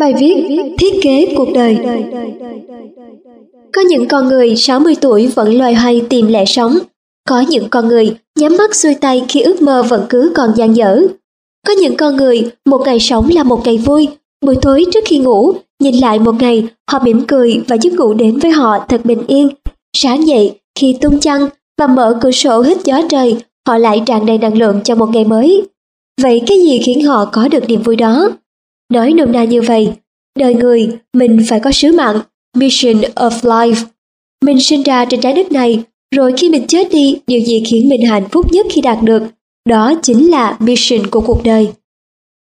Bài viết Thiết kế cuộc đời Có những con người 60 tuổi vẫn loay hoay tìm lẽ sống. Có những con người nhắm mắt xuôi tay khi ước mơ vẫn cứ còn dang dở. Có những con người một ngày sống là một ngày vui, buổi tối trước khi ngủ, nhìn lại một ngày, họ mỉm cười và giấc ngủ đến với họ thật bình yên. Sáng dậy, khi tung chăn và mở cửa sổ hít gió trời, họ lại tràn đầy năng lượng cho một ngày mới. Vậy cái gì khiến họ có được niềm vui đó? Nói nôm na như vậy, đời người mình phải có sứ mạng, mission of life. Mình sinh ra trên trái đất này, rồi khi mình chết đi, điều gì khiến mình hạnh phúc nhất khi đạt được? Đó chính là mission của cuộc đời.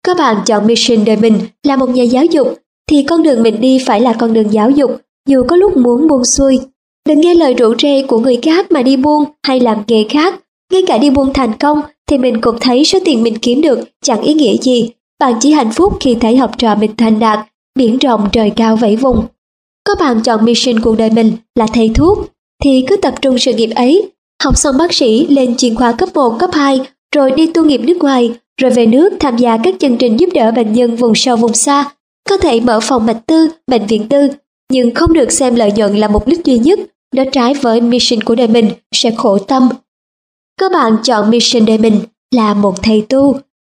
Các bạn chọn mission đời mình là một nhà giáo dục, thì con đường mình đi phải là con đường giáo dục, dù có lúc muốn buông xuôi. Đừng nghe lời rủ rê của người khác mà đi buông hay làm nghề khác, ngay cả đi buông thành công thì mình cũng thấy số tiền mình kiếm được chẳng ý nghĩa gì bạn chỉ hạnh phúc khi thấy học trò mình thành đạt, biển rộng trời cao vẫy vùng. Có bạn chọn mission cuộc đời mình là thầy thuốc, thì cứ tập trung sự nghiệp ấy, học xong bác sĩ lên chuyên khoa cấp 1, cấp 2, rồi đi tu nghiệp nước ngoài, rồi về nước tham gia các chương trình giúp đỡ bệnh nhân vùng sâu vùng xa, có thể mở phòng mạch tư, bệnh viện tư, nhưng không được xem lợi nhuận là mục đích duy nhất, nó trái với mission của đời mình sẽ khổ tâm. Các bạn chọn mission đời mình là một thầy tu,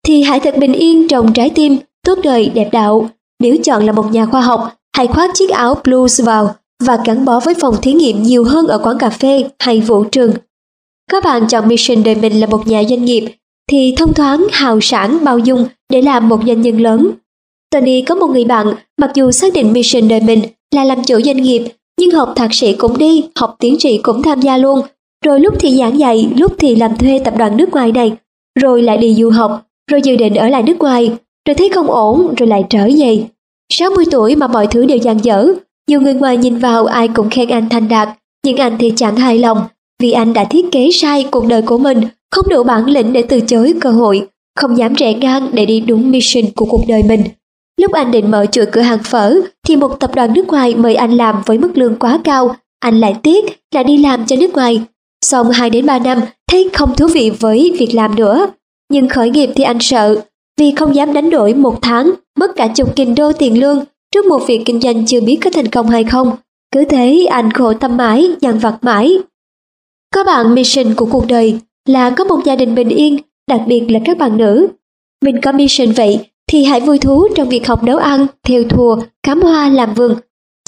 thì hãy thật bình yên trong trái tim, tốt đời đẹp đạo. Nếu chọn là một nhà khoa học, hãy khoác chiếc áo blues vào và gắn bó với phòng thí nghiệm nhiều hơn ở quán cà phê hay vũ trường. Các bạn chọn mission đời mình là một nhà doanh nghiệp, thì thông thoáng, hào sản, bao dung để làm một doanh nhân lớn. Tony có một người bạn, mặc dù xác định mission đời mình là làm chủ doanh nghiệp, nhưng học thạc sĩ cũng đi, học tiến sĩ cũng tham gia luôn, rồi lúc thì giảng dạy, lúc thì làm thuê tập đoàn nước ngoài này, rồi lại đi du học, rồi dự định ở lại nước ngoài, rồi thấy không ổn rồi lại trở về. 60 tuổi mà mọi thứ đều dang dở, nhiều người ngoài nhìn vào ai cũng khen anh thành đạt, nhưng anh thì chẳng hài lòng vì anh đã thiết kế sai cuộc đời của mình, không đủ bản lĩnh để từ chối cơ hội, không dám rẽ ngang để đi đúng mission của cuộc đời mình. Lúc anh định mở chuỗi cửa hàng phở thì một tập đoàn nước ngoài mời anh làm với mức lương quá cao, anh lại tiếc là đi làm cho nước ngoài. Xong 2 đến 3 năm thấy không thú vị với việc làm nữa, nhưng khởi nghiệp thì anh sợ, vì không dám đánh đổi một tháng, mất cả chục nghìn đô tiền lương trước một việc kinh doanh chưa biết có thành công hay không. Cứ thế anh khổ tâm mãi, dằn vặt mãi. Có bạn mission của cuộc đời là có một gia đình bình yên, đặc biệt là các bạn nữ. Mình có mission vậy thì hãy vui thú trong việc học nấu ăn, theo thùa, cắm hoa làm vườn,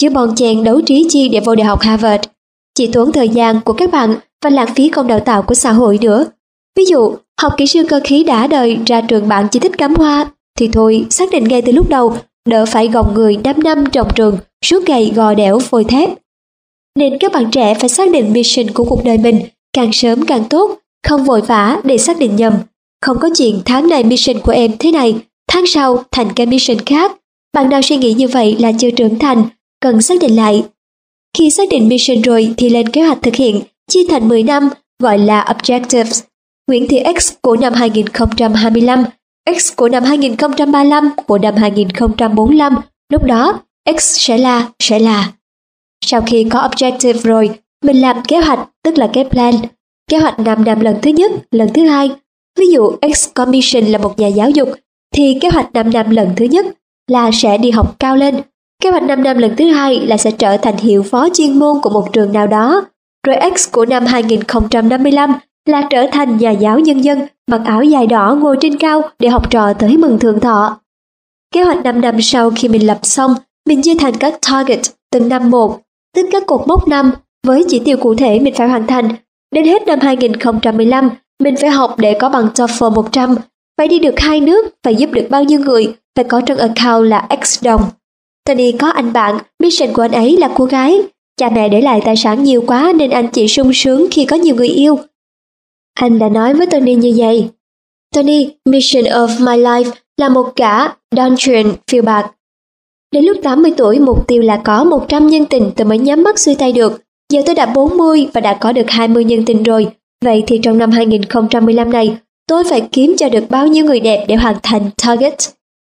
chứ bon chèn đấu trí chi để vào đại học Harvard. Chỉ tốn thời gian của các bạn và lãng phí công đào tạo của xã hội nữa. Ví dụ, học kỹ sư cơ khí đã đời ra trường bạn chỉ thích cắm hoa, thì thôi xác định ngay từ lúc đầu, đỡ phải gồng người 5 năm trong trường, suốt ngày gò đẻo phôi thép. Nên các bạn trẻ phải xác định mission của cuộc đời mình, càng sớm càng tốt, không vội vã để xác định nhầm. Không có chuyện tháng này mission của em thế này, tháng sau thành cái mission khác. Bạn nào suy nghĩ như vậy là chưa trưởng thành, cần xác định lại. Khi xác định mission rồi thì lên kế hoạch thực hiện, chia thành 10 năm, gọi là objectives Nguyễn Thị X của năm 2025, X của năm 2035, của năm 2045, lúc đó X sẽ là, sẽ là. Sau khi có objective rồi, mình làm kế hoạch, tức là cái plan. Kế hoạch 5 năm lần thứ nhất, lần thứ hai. Ví dụ X Commission là một nhà giáo dục, thì kế hoạch 5 năm lần thứ nhất là sẽ đi học cao lên. Kế hoạch 5 năm lần thứ hai là sẽ trở thành hiệu phó chuyên môn của một trường nào đó. Rồi X của năm 2055 là trở thành nhà giáo nhân dân mặc áo dài đỏ ngồi trên cao để học trò tới mừng thượng thọ. Kế hoạch 5 năm sau khi mình lập xong, mình chia thành các target từng năm một, tức các cột mốc năm với chỉ tiêu cụ thể mình phải hoàn thành. Đến hết năm 2015, mình phải học để có bằng TOEFL 100, phải đi được hai nước, phải giúp được bao nhiêu người, phải có trong account là X đồng. Tony có anh bạn, mission của anh ấy là cô gái. Cha mẹ để lại tài sản nhiều quá nên anh chỉ sung sướng khi có nhiều người yêu. Anh đã nói với Tony như vậy. Tony, mission of my life là một cả Dontrian phiêu bạc. Đến lúc 80 tuổi, mục tiêu là có 100 nhân tình tôi mới nhắm mắt xuôi tay được. Giờ tôi đã 40 và đã có được 20 nhân tình rồi. Vậy thì trong năm 2015 này, tôi phải kiếm cho được bao nhiêu người đẹp để hoàn thành target?